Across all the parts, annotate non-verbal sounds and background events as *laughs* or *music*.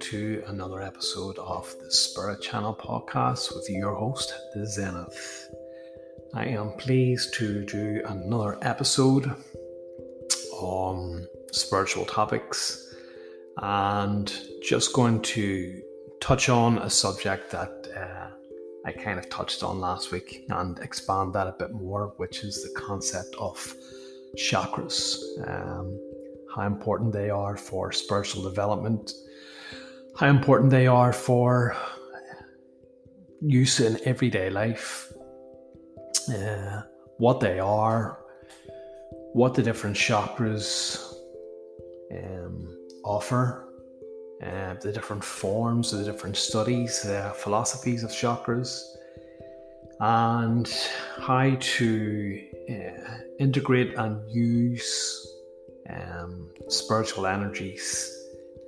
To another episode of the Spirit Channel podcast with your host, The Zenith. I am pleased to do another episode on spiritual topics and just going to touch on a subject that uh, I kind of touched on last week and expand that a bit more, which is the concept of chakras. Um, how important they are for spiritual development, how important they are for use in everyday life, uh, what they are, what the different chakras um, offer, uh, the different forms, the different studies, uh, philosophies of chakras, and how to uh, integrate and use um, spiritual energies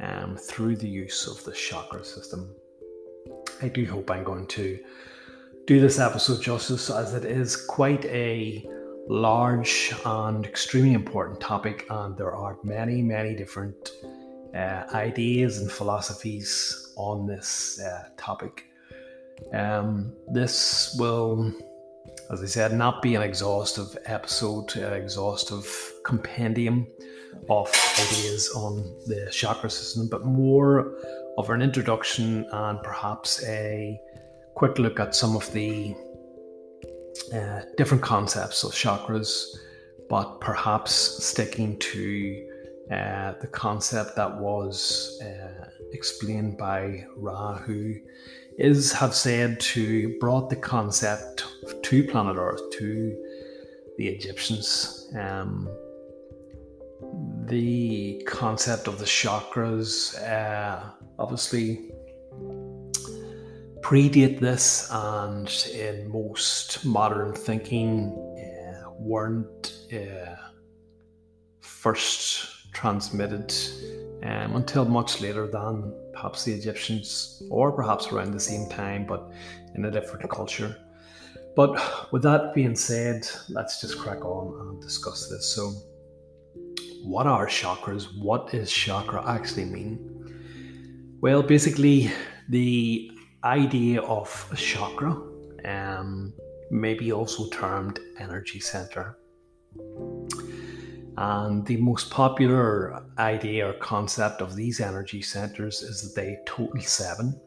um, through the use of the chakra system. I do hope I'm going to do this episode justice as it is quite a large and extremely important topic, and there are many, many different uh, ideas and philosophies on this uh, topic. Um, this will as I said, not be an exhaustive episode, an exhaustive compendium of ideas on the chakra system, but more of an introduction and perhaps a quick look at some of the uh, different concepts of chakras, but perhaps sticking to uh, the concept that was uh, explained by Ra, who is have said to brought the concept to planet Earth to the Egyptians. Um, the concept of the chakras uh, obviously predate this, and in most modern thinking, uh, weren't uh, first transmitted um, until much later than perhaps the Egyptians, or perhaps around the same time, but in a different culture. But with that being said, let's just crack on and discuss this. So, what are chakras? What does chakra actually mean? Well, basically, the idea of a chakra, um, maybe also termed energy center. And the most popular idea or concept of these energy centers is that they total seven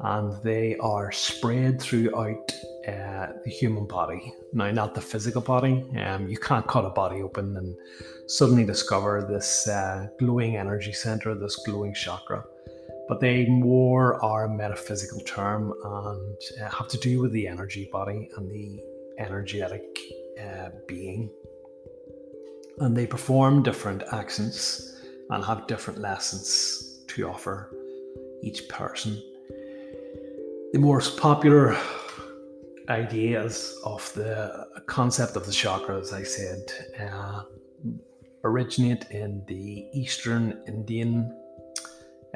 and they are spread throughout uh, the human body. Now, not the physical body. Um, you can't cut a body open and suddenly discover this uh, glowing energy center, this glowing chakra. But they more are a metaphysical term and uh, have to do with the energy body and the energetic uh, being and they perform different accents and have different lessons to offer each person. The most popular ideas of the concept of the chakra, as I said, uh, originate in the Eastern Indian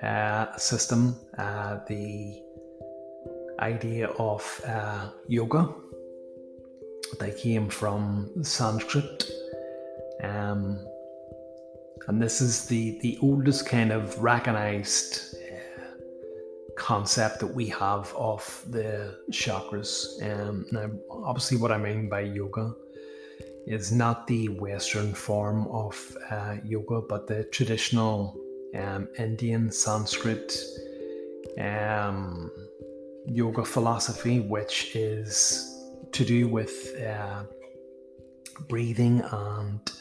uh, system. Uh, the idea of uh, yoga, they came from Sanskrit um, and this is the, the oldest kind of recognized concept that we have of the chakras. Um, now, obviously, what I mean by yoga is not the Western form of uh, yoga, but the traditional um, Indian Sanskrit um, yoga philosophy, which is to do with uh, breathing and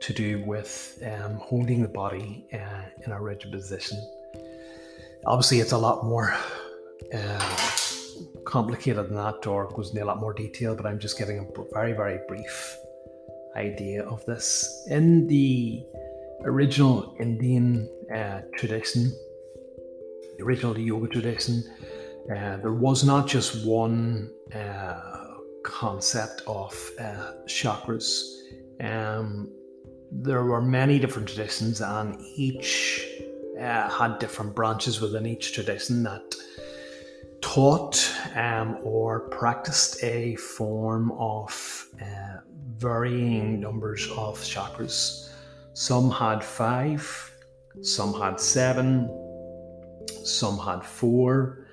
to do with um, holding the body uh, in a rigid position. Obviously, it's a lot more uh, complicated than that, or goes into a lot more detail, but I'm just giving a very, very brief idea of this. In the original Indian uh, tradition, the original yoga tradition, uh, there was not just one uh, concept of uh, chakras. Um, there were many different traditions, and each uh, had different branches within each tradition that taught um, or practiced a form of uh, varying numbers of chakras. Some had five, Some had seven, some had four,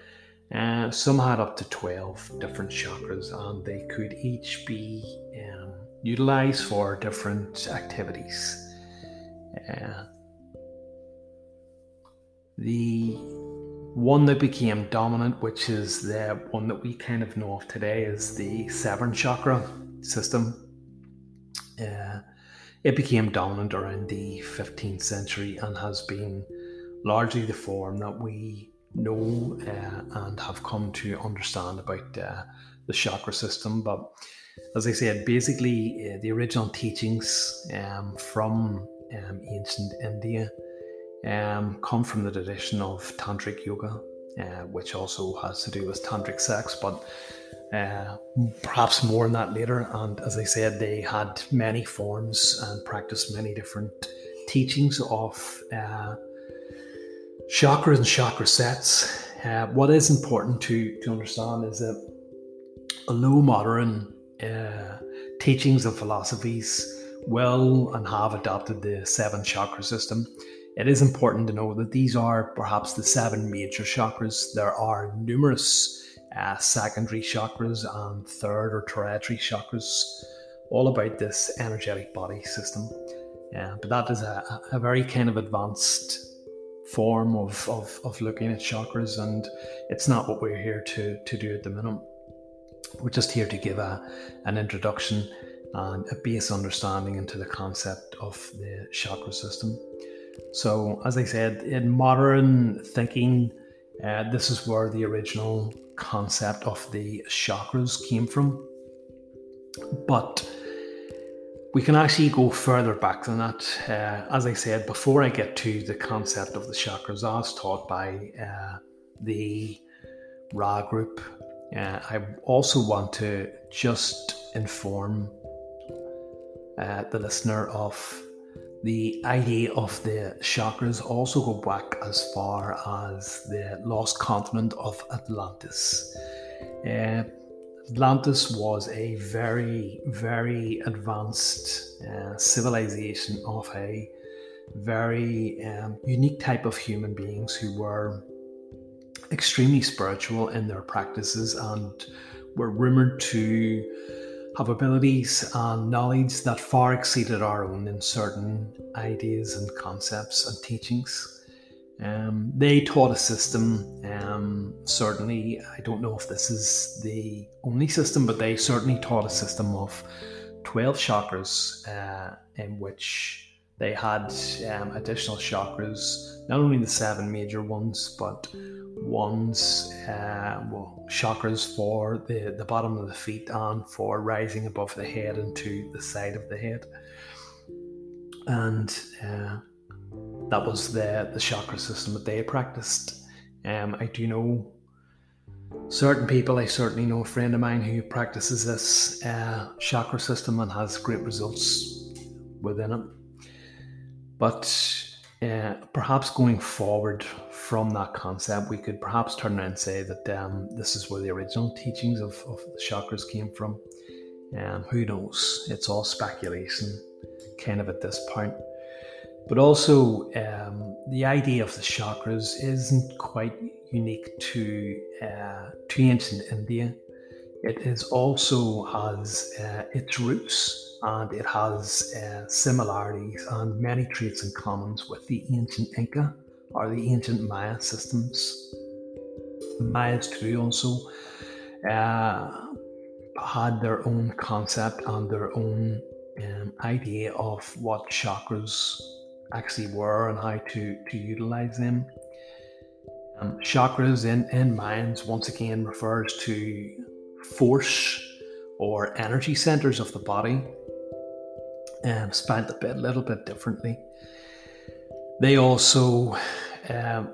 uh, some had up to 12 different chakras, and they could each be um, utilized for different activities. Uh, the one that became dominant, which is the one that we kind of know of today, is the seven chakra system. Uh, it became dominant around the 15th century and has been largely the form that we know uh, and have come to understand about uh, the chakra system. But as I said, basically, uh, the original teachings um, from um, ancient India um, come from the tradition of tantric yoga, uh, which also has to do with tantric sex, but uh, perhaps more on that later. And as I said, they had many forms and practiced many different teachings of uh, chakras and chakra sets. Uh, what is important to, to understand is that although modern uh, teachings and philosophies will and have adopted the seven chakra system, it is important to know that these are perhaps the seven major chakras. There are numerous uh, secondary chakras and third or tertiary chakras, all about this energetic body system. Yeah, but that is a, a very kind of advanced form of, of, of looking at chakras, and it's not what we're here to, to do at the minute. We're just here to give a, an introduction and a base understanding into the concept of the chakra system. So, as I said, in modern thinking, uh, this is where the original concept of the chakras came from. But we can actually go further back than that. Uh, as I said, before I get to the concept of the chakras, as taught by uh, the Ra group. Uh, I also want to just inform uh, the listener of the idea of the chakras also go back as far as the lost continent of Atlantis. Uh, Atlantis was a very, very advanced uh, civilization of a very um, unique type of human beings who were extremely spiritual in their practices and were rumored to have abilities and knowledge that far exceeded our own in certain ideas and concepts and teachings. Um, they taught a system, um, certainly, I don't know if this is the only system, but they certainly taught a system of 12 chakras uh, in which they had um, additional chakras, not only the seven major ones, but ones, uh, well, chakras for the, the bottom of the feet and for rising above the head and to the side of the head. And uh, that was the, the chakra system that they practiced. Um, I do know certain people, I certainly know a friend of mine who practices this uh, chakra system and has great results within it. But perhaps going forward from that concept, we could perhaps turn around and say that um, this is where the original teachings of, of the chakras came from. Um, who knows? It's all speculation, kind of at this point. But also, um, the idea of the chakras isn't quite unique to uh, to ancient India. It is also has uh, its roots and it has uh, similarities and many traits in common with the ancient Inca or the ancient Maya systems. The Mayas too also uh, had their own concept and their own um, idea of what chakras actually were and how to, to utilize them. Um, chakras in, in Mayans once again refers to force or energy centers of the body um, spent a bit, a little bit differently. They also um,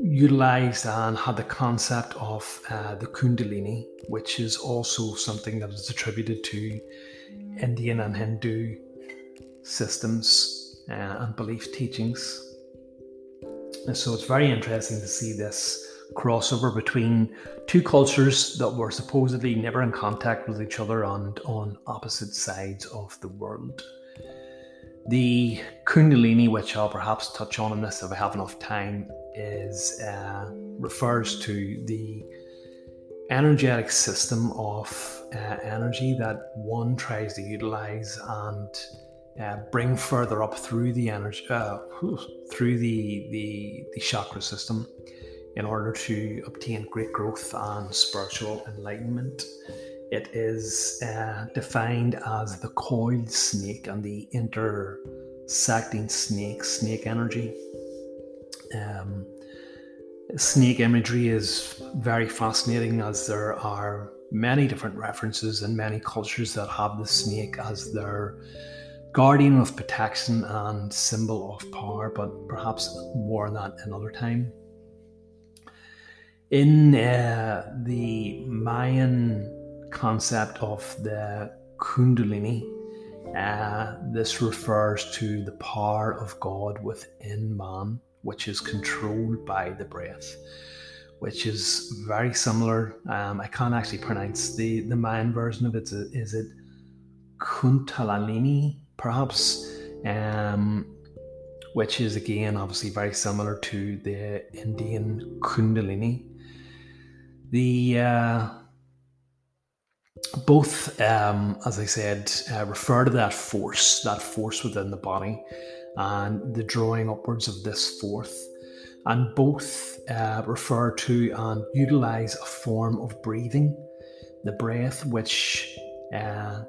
utilized and had the concept of uh, the Kundalini, which is also something that is attributed to Indian and Hindu systems uh, and belief teachings. And so it's very interesting to see this crossover between two cultures that were supposedly never in contact with each other and on opposite sides of the world. The Kundalini, which I'll perhaps touch on in this if I have enough time, is uh, refers to the energetic system of uh, energy that one tries to utilize and uh, bring further up through the energy uh, through the, the the chakra system in order to obtain great growth and spiritual enlightenment. It is uh, defined as the coiled snake and the intersecting snake, snake energy. Um, snake imagery is very fascinating as there are many different references and many cultures that have the snake as their guardian of protection and symbol of power, but perhaps more on that another time. In uh, the Mayan concept of the Kundalini, uh, this refers to the power of God within man which is controlled by the breath, which is very similar. Um, I can't actually pronounce the, the Mayan version of it. Is it Kuntalalini, perhaps? Um, which is again obviously very similar to the Indian Kundalini. The uh, both, um, as I said, uh, refer to that force, that force within the body, and the drawing upwards of this forth. And both uh, refer to and utilize a form of breathing, the breath, which uh,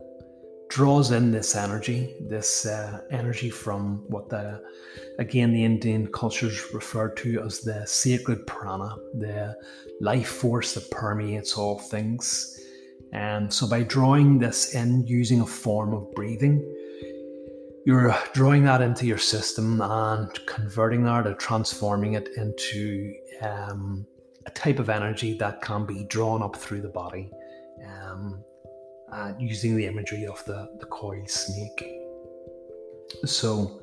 draws in this energy, this uh, energy from what the, again, the Indian cultures refer to as the sacred prana, the life force that permeates all things. And so by drawing this in using a form of breathing, you're drawing that into your system and converting that or transforming it into um, a type of energy that can be drawn up through the body um, using the imagery of the, the coiled snake. So,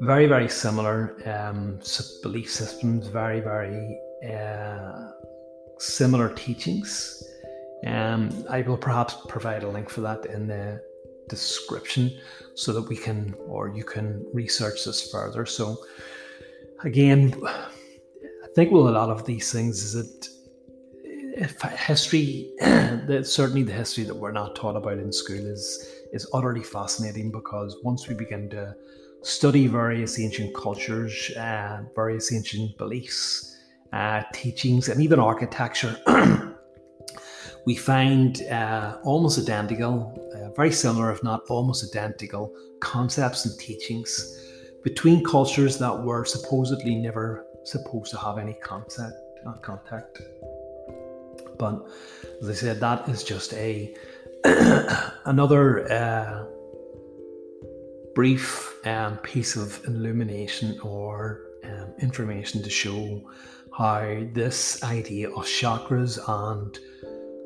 very, very similar um, belief systems, very, very uh, similar teachings. Um, I will perhaps provide a link for that in the description so that we can or you can research this further. So again, I think with a lot of these things is that history *clears throat* certainly the history that we're not taught about in school is is utterly fascinating because once we begin to study various ancient cultures, uh, various ancient beliefs, uh, teachings, and even architecture, *clears throat* we find uh, almost identical, uh, very similar, if not almost identical, concepts and teachings between cultures that were supposedly never supposed to have any. Uh, contact. But as I said, that is just a *coughs* another uh, brief um, piece of illumination or um, information to show how this idea of chakras and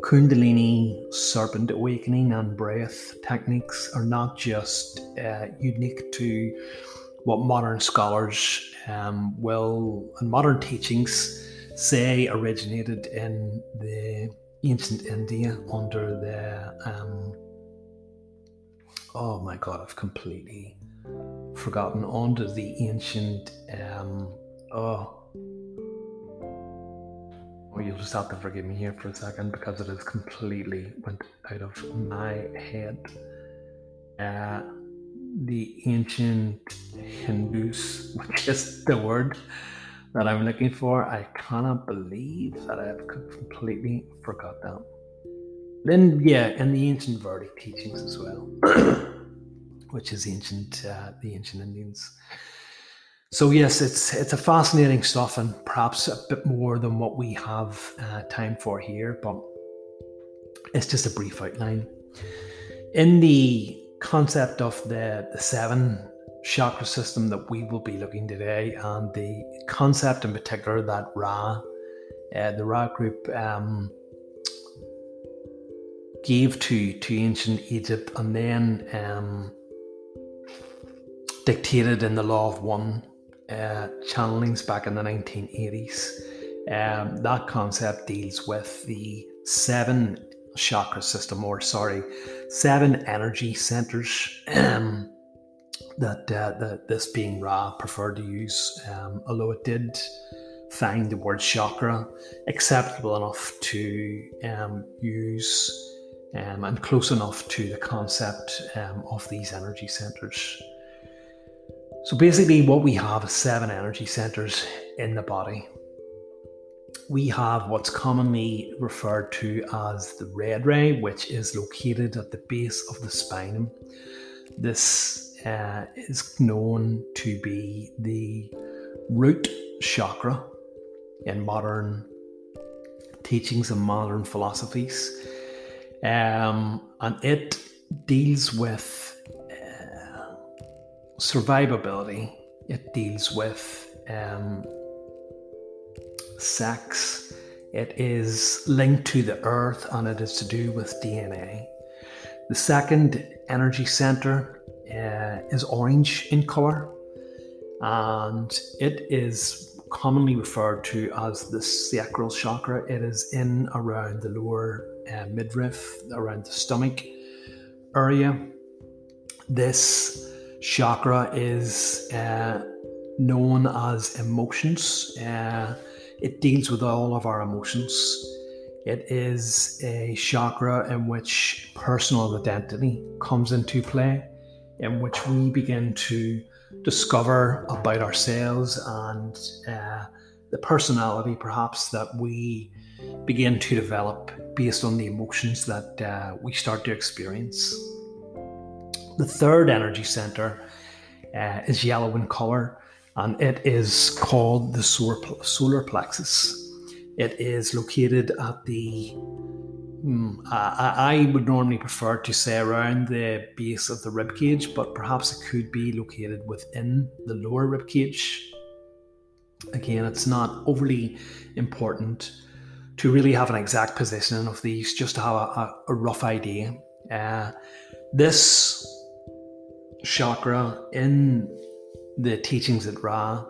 Kundalini, serpent awakening, and breath techniques are not just uh, unique to what modern scholars um, will and modern teachings say originated in the ancient India under the um, oh my god, I've completely forgotten under the ancient um, oh well, you'll just have to forgive me here for a second because it has completely went out of my head. Uh, the ancient Hindus, *laughs* which is the word that I'm looking for. I cannot believe that I've completely forgot that. Then, yeah, and the ancient Vedic teachings as well, *clears throat* which is ancient, uh, the ancient Indians. So yes, it's it's a fascinating stuff, and perhaps a bit more than what we have uh, time for here. But it's just a brief outline. In the concept of the, the seven chakra system that we will be looking today, and the concept in particular that Ra, uh, the Ra group, um, gave to to ancient Egypt, and then um, dictated in the Law of One uh, channelings back in the 1980s. Um, that concept deals with the seven chakra system, or sorry, seven energy centers *clears throat* um, that, uh, that this being Ra preferred to use, um, although it did find the word chakra acceptable enough to um, use um, and close enough to the concept um, of these energy centers. So basically, what we have is seven energy centers in the body. We have what's commonly referred to as the red ray, which is located at the base of the spine. This uh, is known to be the root chakra in modern teachings and modern philosophies. Um, and it deals with uh, survivability, it deals with um, sex, it is linked to the earth, and it is to do with DNA. The second energy center uh, is orange in color, and it is commonly referred to as the sacral chakra. It is in around the lower uh, midriff, around the stomach area. This chakra is uh, known as emotions. Uh, it deals with all of our emotions. It is a chakra in which personal identity comes into play, in which we begin to discover about ourselves and uh, the personality perhaps that we begin to develop based on the emotions that uh, we start to experience. The third energy center uh, is yellow in color and it is called the solar plexus. It is located at the I, I, would normally prefer to say around the base of the rib cage, but perhaps it could be located within the lower rib cage. Again, it's not overly important to really have an exact positioning of these, just to have a, a, a rough idea. Uh, this chakra in the teachings that Ra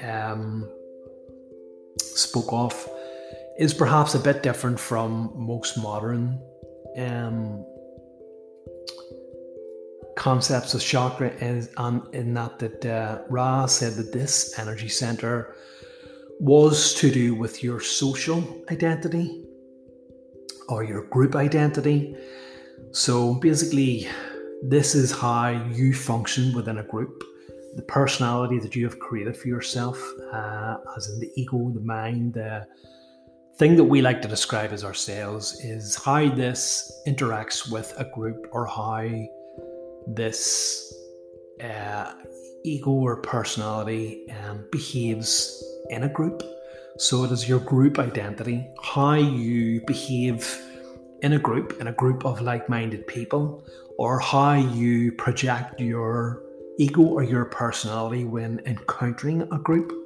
um, spoke of is perhaps a bit different from most modern um, concepts of chakra is um, in that that uh, Ra said that this energy center was to do with your social identity or your group identity. So basically, this is how you function within a group. The personality that you have created for yourself, uh, as in the ego, the mind, the thing that we like to describe as ourselves is how this interacts with a group or how this uh, ego or personality um, behaves in a group. So it is your group identity, how you behave in a group, in a group of like minded people, or how you project your ego or your personality when encountering a group.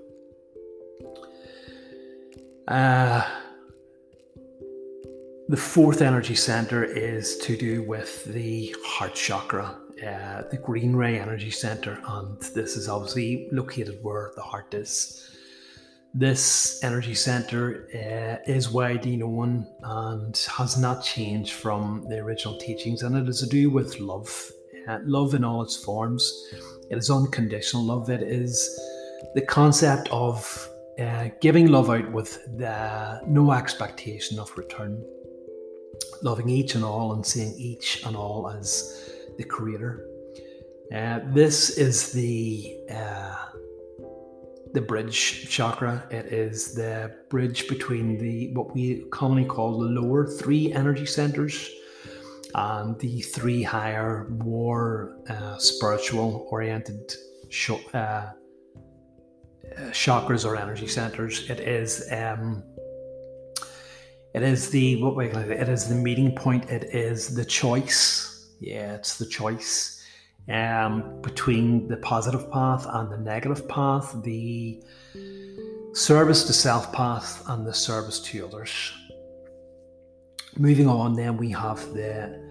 Uh, the fourth energy center is to do with the heart chakra, uh, the green ray energy center, and this is obviously located where the heart is. This energy center uh, is widely known and has not changed from the original teachings, and it is to do with love, uh, love in all its forms. It is unconditional love. It is the concept of uh, giving love out with the, no expectation of return loving each and all and seeing each and all as the creator. Uh, this is the uh, the bridge chakra. It is the bridge between the what we commonly call the lower three energy centers and the three higher, more uh, spiritual oriented sh- uh, chakras or energy centers. It is um, it is the what we it is the meeting point. It is the choice. Yeah, it's the choice um, between the positive path and the negative path, the service to self path and the service to others. Moving on, then we have the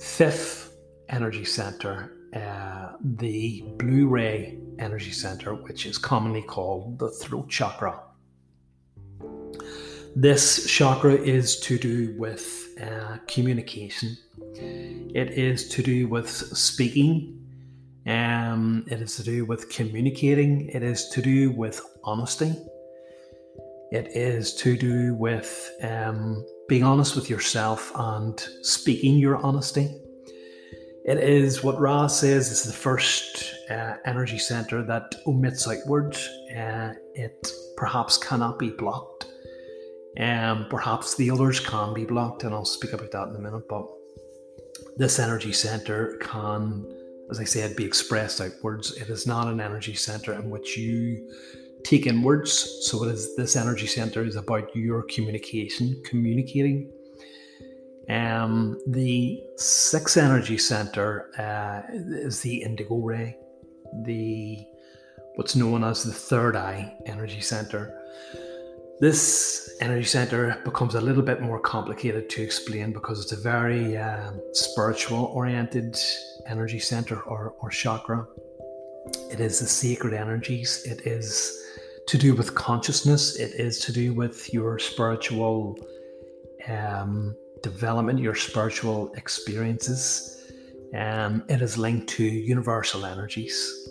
fifth energy center, uh, the blue ray energy center, which is commonly called the throat chakra. This chakra is to do with uh, communication. It is to do with speaking. Um, it is to do with communicating. It is to do with honesty. It is to do with um, being honest with yourself and speaking your honesty. It is what Ra says is the first uh, energy center that omits outward. Uh, it perhaps cannot be blocked. Um, perhaps the others can be blocked, and I'll speak about that in a minute. But this energy center can, as I said, be expressed outwards. It is not an energy center in which you take inwards. So it is this energy center is about your communication, communicating. Um, the sixth energy center uh, is the indigo ray, the what's known as the third eye energy center. This energy center becomes a little bit more complicated to explain because it's a very um, spiritual oriented energy center or, or chakra. It is the sacred energies. It is to do with consciousness. It is to do with your spiritual um, development, your spiritual experiences. Um, it is linked to universal energies.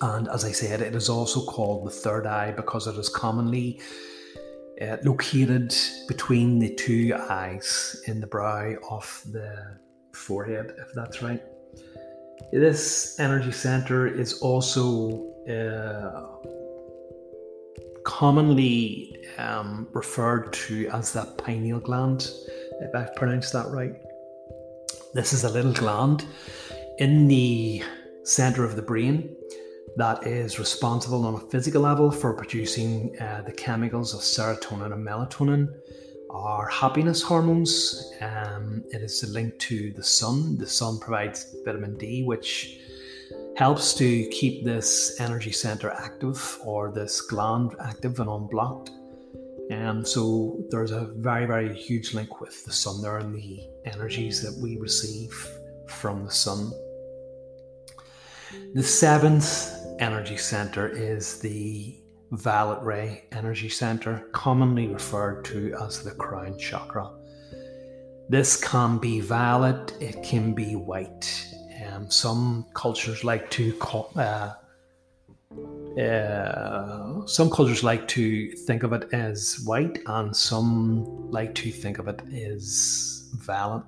And as I said, it is also called the third eye because it is commonly uh, located between the two eyes in the brow of the forehead, if that's right. This energy center is also uh, commonly um, referred to as the pineal gland, if I've pronounced that right. This is a little gland in the center of the brain that is responsible on a physical level for producing uh, the chemicals of serotonin and melatonin, our happiness hormones. Um, it is linked to the sun. The sun provides vitamin D, which helps to keep this energy center active or this gland active and unblocked. And so there's a very, very huge link with the sun there and the energies that we receive from the sun. The seventh energy center is the violet ray energy center, commonly referred to as the crown chakra. This can be violet, it can be white, um, some cultures like to call, uh, uh, some cultures like to think of it as white, and some like to think of it as violet.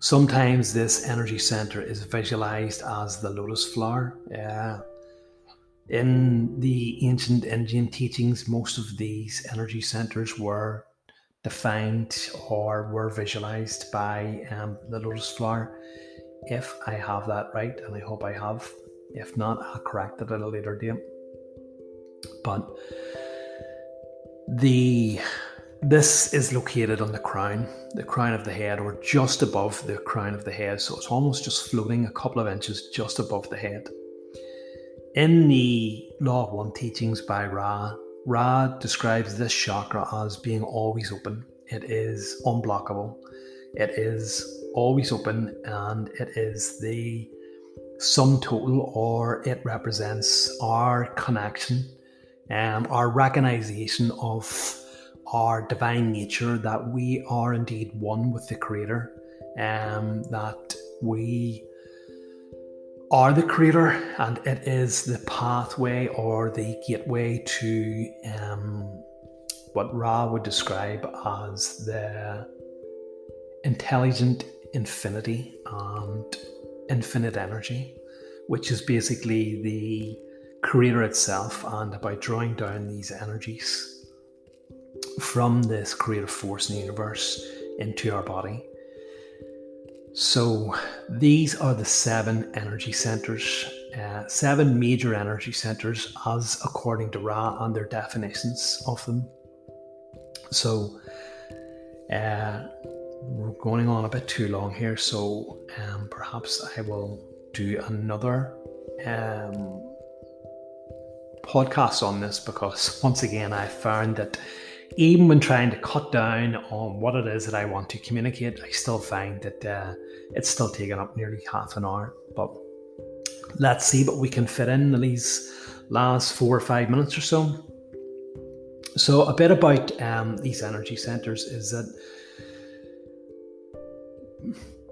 Sometimes this energy center is visualized as the lotus flower. Uh, in the ancient Indian teachings, most of these energy centers were defined or were visualized by um, the lotus flower if I have that right, and I hope I have. If not, I'll correct it at a later date. But the this is located on the crown, the crown of the head, or just above the crown of the head. So it's almost just floating a couple of inches just above the head. In the Law of One teachings by Ra, Ra describes this chakra as being always open. It is unblockable. It is always open and it is the sum total or it represents our connection and um, our recognition of our divine nature that we are indeed one with the creator and um, that we are the creator and it is the pathway or the gateway to um, what ra would describe as the intelligent infinity and infinite energy, which is basically the creator itself and about drawing down these energies from this creative force in the universe into our body. So, these are the seven energy centers, uh, seven major energy centers, as according to Ra and their definitions of them. So, uh, we're going on a bit too long here, so um, perhaps I will do another um, podcast on this because *laughs* once again I found that even when trying to cut down on what it is that I want to communicate, I still find that uh, it's still taking up nearly half an hour. But let's see what we can fit in these last four or five minutes or so. So, a bit about um, these energy centers is that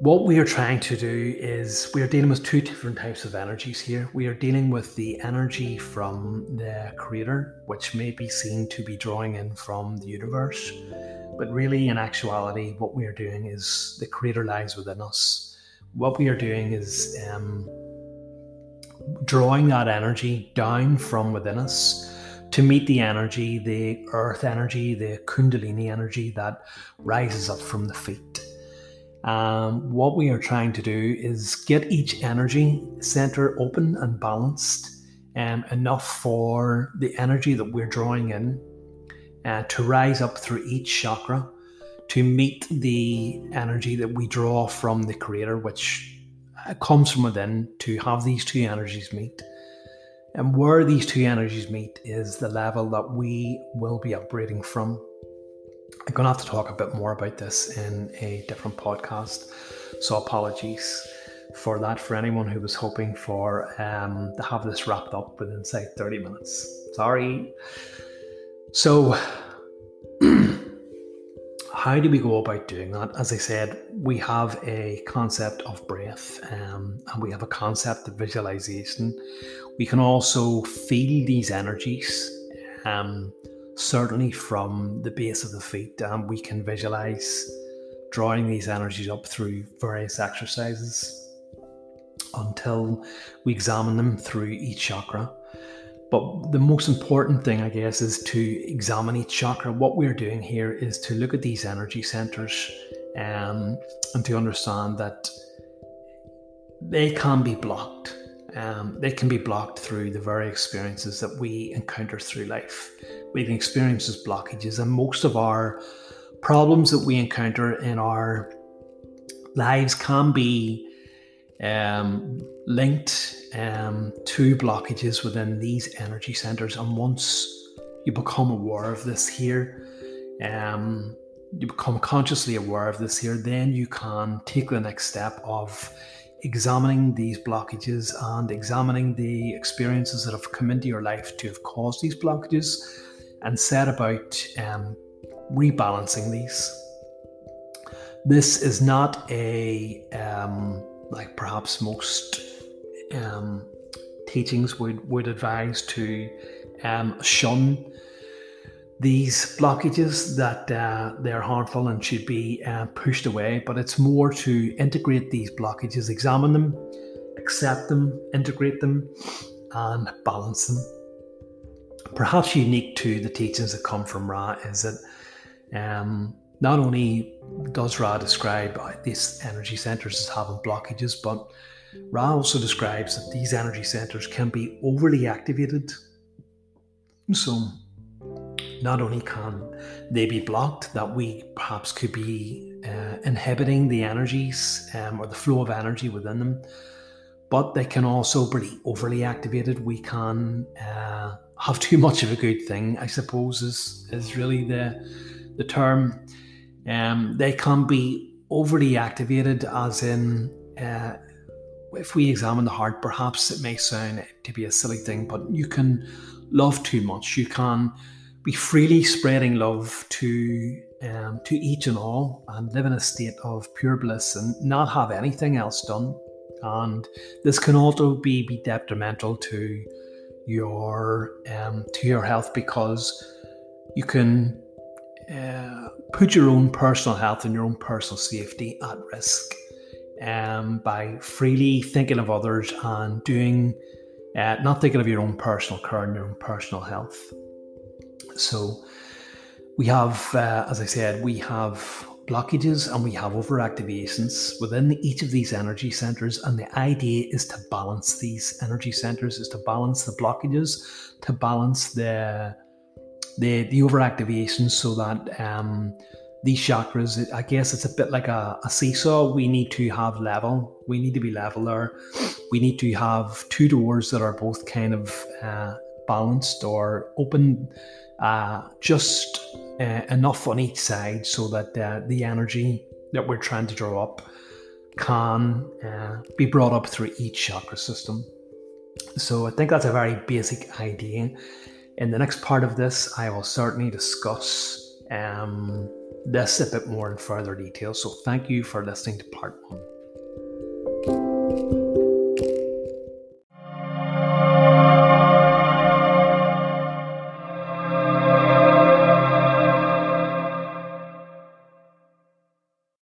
what we are trying to do is we are dealing with two different types of energies here. We are dealing with the energy from the creator, which may be seen to be drawing in from the universe. But really, in actuality, what we are doing is the creator lies within us. What we are doing is um, drawing that energy down from within us to meet the energy, the earth energy, the Kundalini energy that rises up from the feet. Um, what we are trying to do is get each energy center open and balanced um, enough for the energy that we're drawing in uh, to rise up through each chakra to meet the energy that we draw from the creator, which uh, comes from within, to have these two energies meet. And where these two energies meet is the level that we will be operating from. I'm going to have to talk a bit more about this in a different podcast. So apologies for that for anyone who was hoping for um, to have this wrapped up within say 30 minutes. Sorry. So *clears throat* how do we go about doing that? As I said, we have a concept of breath um, and we have a concept of visualization. We can also feel these energies. Um, certainly from the base of the feet, and we can visualize drawing these energies up through various exercises until we examine them through each chakra. But the most important thing, I guess, is to examine each chakra. What we're doing here is to look at these energy centers um, and to understand that they can be blocked um, they can be blocked through the very experiences that we encounter through life. We can experience as blockages, and most of our problems that we encounter in our lives can be um, linked um, to blockages within these energy centers. And once you become aware of this here, um, you become consciously aware of this here, then you can take the next step of examining these blockages and examining the experiences that have come into your life to have caused these blockages and set about um, rebalancing these. This is not a, um, like perhaps most um, teachings would, would advise to um, shun these blockages that uh, they're harmful and should be uh, pushed away, but it's more to integrate these blockages, examine them, accept them, integrate them, and balance them. Perhaps unique to the teachings that come from Ra is that um, not only does Ra describe these energy centers as having blockages, but Ra also describes that these energy centers can be overly activated. So, not only can they be blocked, that we perhaps could be uh, inhibiting the energies um, or the flow of energy within them, but they can also be overly activated. We can uh, have too much of a good thing, I suppose, is, is really the, the term. Um, they can be overly activated, as in, uh, if we examine the heart, perhaps it may sound to be a silly thing, but you can love too much. You can be freely spreading love to um, to each and all and live in a state of pure bliss and not have anything else done. And this can also be, be detrimental to your um, to your health because you can uh, put your own personal health and your own personal safety at risk um, by freely thinking of others and doing uh, not thinking of your own personal care and your own personal health. So we have, uh, as I said, we have blockages and we have overactivations within each of these energy centers. And the idea is to balance these energy centers, is to balance the blockages, to balance the the, the overactivations so that um, these chakras, I guess it's a bit like a, a, seesaw. We need to have level. We need to be level there. We need to have two doors that are both kind of uh, balanced or open uh, just uh, enough on each side so that uh, the energy that we're trying to draw up can uh, be brought up through each chakra system. So I think that's a very basic idea. In the next part of this, I will certainly discuss um, this a bit more in further detail. So thank you for listening to part one.